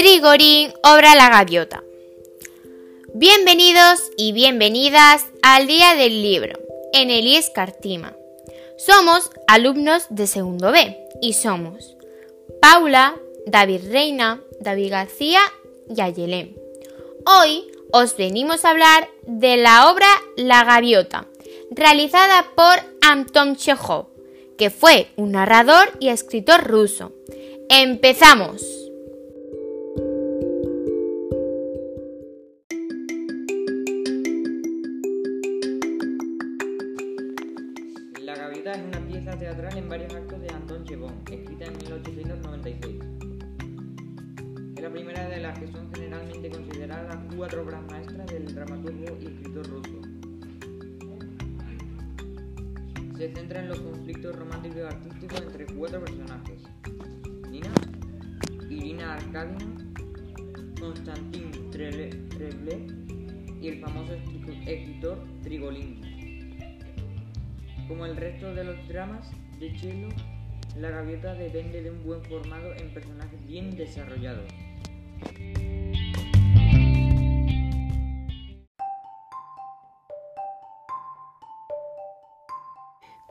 Trigorín, obra La Gaviota. Bienvenidos y bienvenidas al Día del Libro en el IES Cartima. Somos alumnos de segundo B y somos Paula, David Reina, David García y Ayelén. Hoy os venimos a hablar de la obra La Gaviota, realizada por Anton Chekhov, que fue un narrador y escritor ruso. ¡Empezamos! Teatral en varios actos de Anton Chekhov, escrita en 1896. Es la primera de las que son generalmente consideradas cuatro obras maestras del dramaturgo y escritor ruso. Se centra en los conflictos románticos y artísticos entre cuatro personajes: Nina, Irina Arkadina, Konstantin Treblev y el famoso escritor Trigolin. Como el resto de los dramas de Chelo, la gaviota depende de un buen formado en personajes bien desarrollados.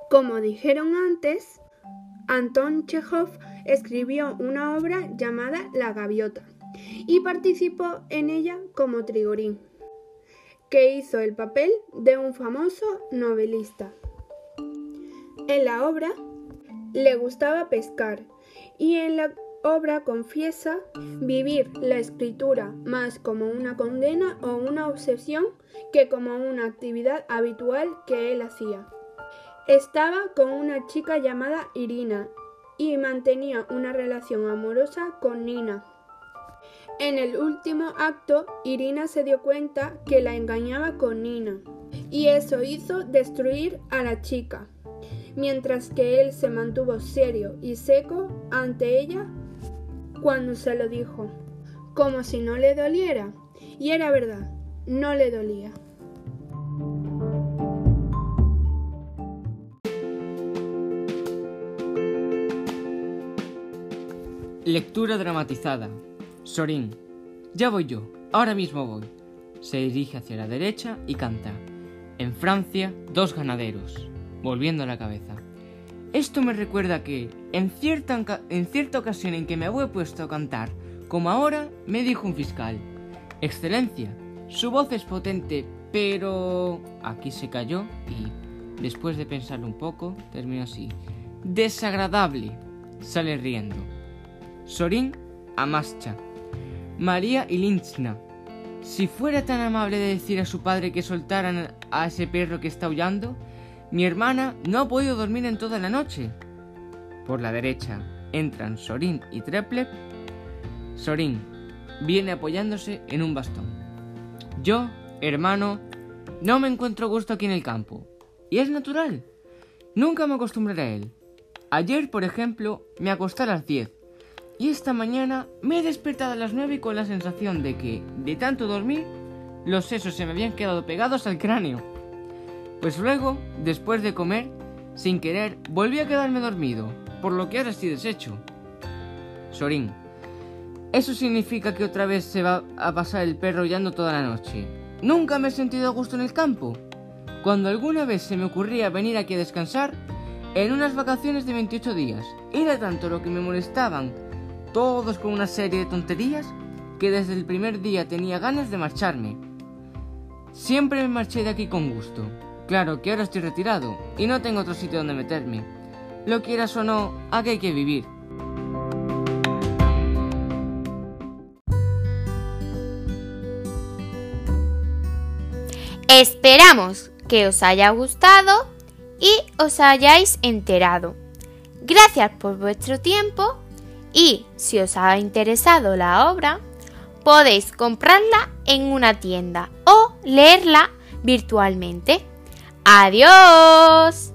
Como dijeron antes, Anton Chekhov escribió una obra llamada La Gaviota y participó en ella como Trigorín, que hizo el papel de un famoso novelista. En la obra le gustaba pescar y en la obra confiesa vivir la escritura más como una condena o una obsesión que como una actividad habitual que él hacía. Estaba con una chica llamada Irina y mantenía una relación amorosa con Nina. En el último acto, Irina se dio cuenta que la engañaba con Nina y eso hizo destruir a la chica, mientras que él se mantuvo serio y seco ante ella cuando se lo dijo, como si no le doliera. Y era verdad, no le dolía. Lectura dramatizada. Sorín. Ya voy yo, ahora mismo voy. Se dirige hacia la derecha y canta. En Francia, dos ganaderos, volviendo la cabeza. Esto me recuerda que, en cierta, en cierta ocasión en que me había puesto a cantar, como ahora, me dijo un fiscal. Excelencia, su voz es potente, pero... Aquí se cayó y, después de pensarlo un poco, terminó así. Desagradable. Sale riendo. Sorín Amascha. María Ilinchna. Si fuera tan amable de decir a su padre que soltaran a ese perro que está aullando, mi hermana no ha podido dormir en toda la noche. Por la derecha entran Sorín y Treplev. Sorín viene apoyándose en un bastón. Yo, hermano, no me encuentro gusto aquí en el campo. Y es natural. Nunca me acostumbraré a él. Ayer, por ejemplo, me acosté a las 10 y esta mañana me he despertado a las 9 con la sensación de que, de tanto dormir, los sesos se me habían quedado pegados al cráneo. Pues luego, después de comer, sin querer, volví a quedarme dormido, por lo que ahora estoy deshecho. Sorín, eso significa que otra vez se va a pasar el perro hollando toda la noche. Nunca me he sentido a gusto en el campo. Cuando alguna vez se me ocurría venir aquí a descansar, en unas vacaciones de 28 días, era tanto lo que me molestaban todos con una serie de tonterías que desde el primer día tenía ganas de marcharme. Siempre me marché de aquí con gusto. Claro que ahora estoy retirado y no tengo otro sitio donde meterme. Lo quieras o no, aquí hay que vivir. Esperamos que os haya gustado y os hayáis enterado. Gracias por vuestro tiempo y si os ha interesado la obra, podéis comprarla en una tienda o leerla virtualmente. ¡Adiós!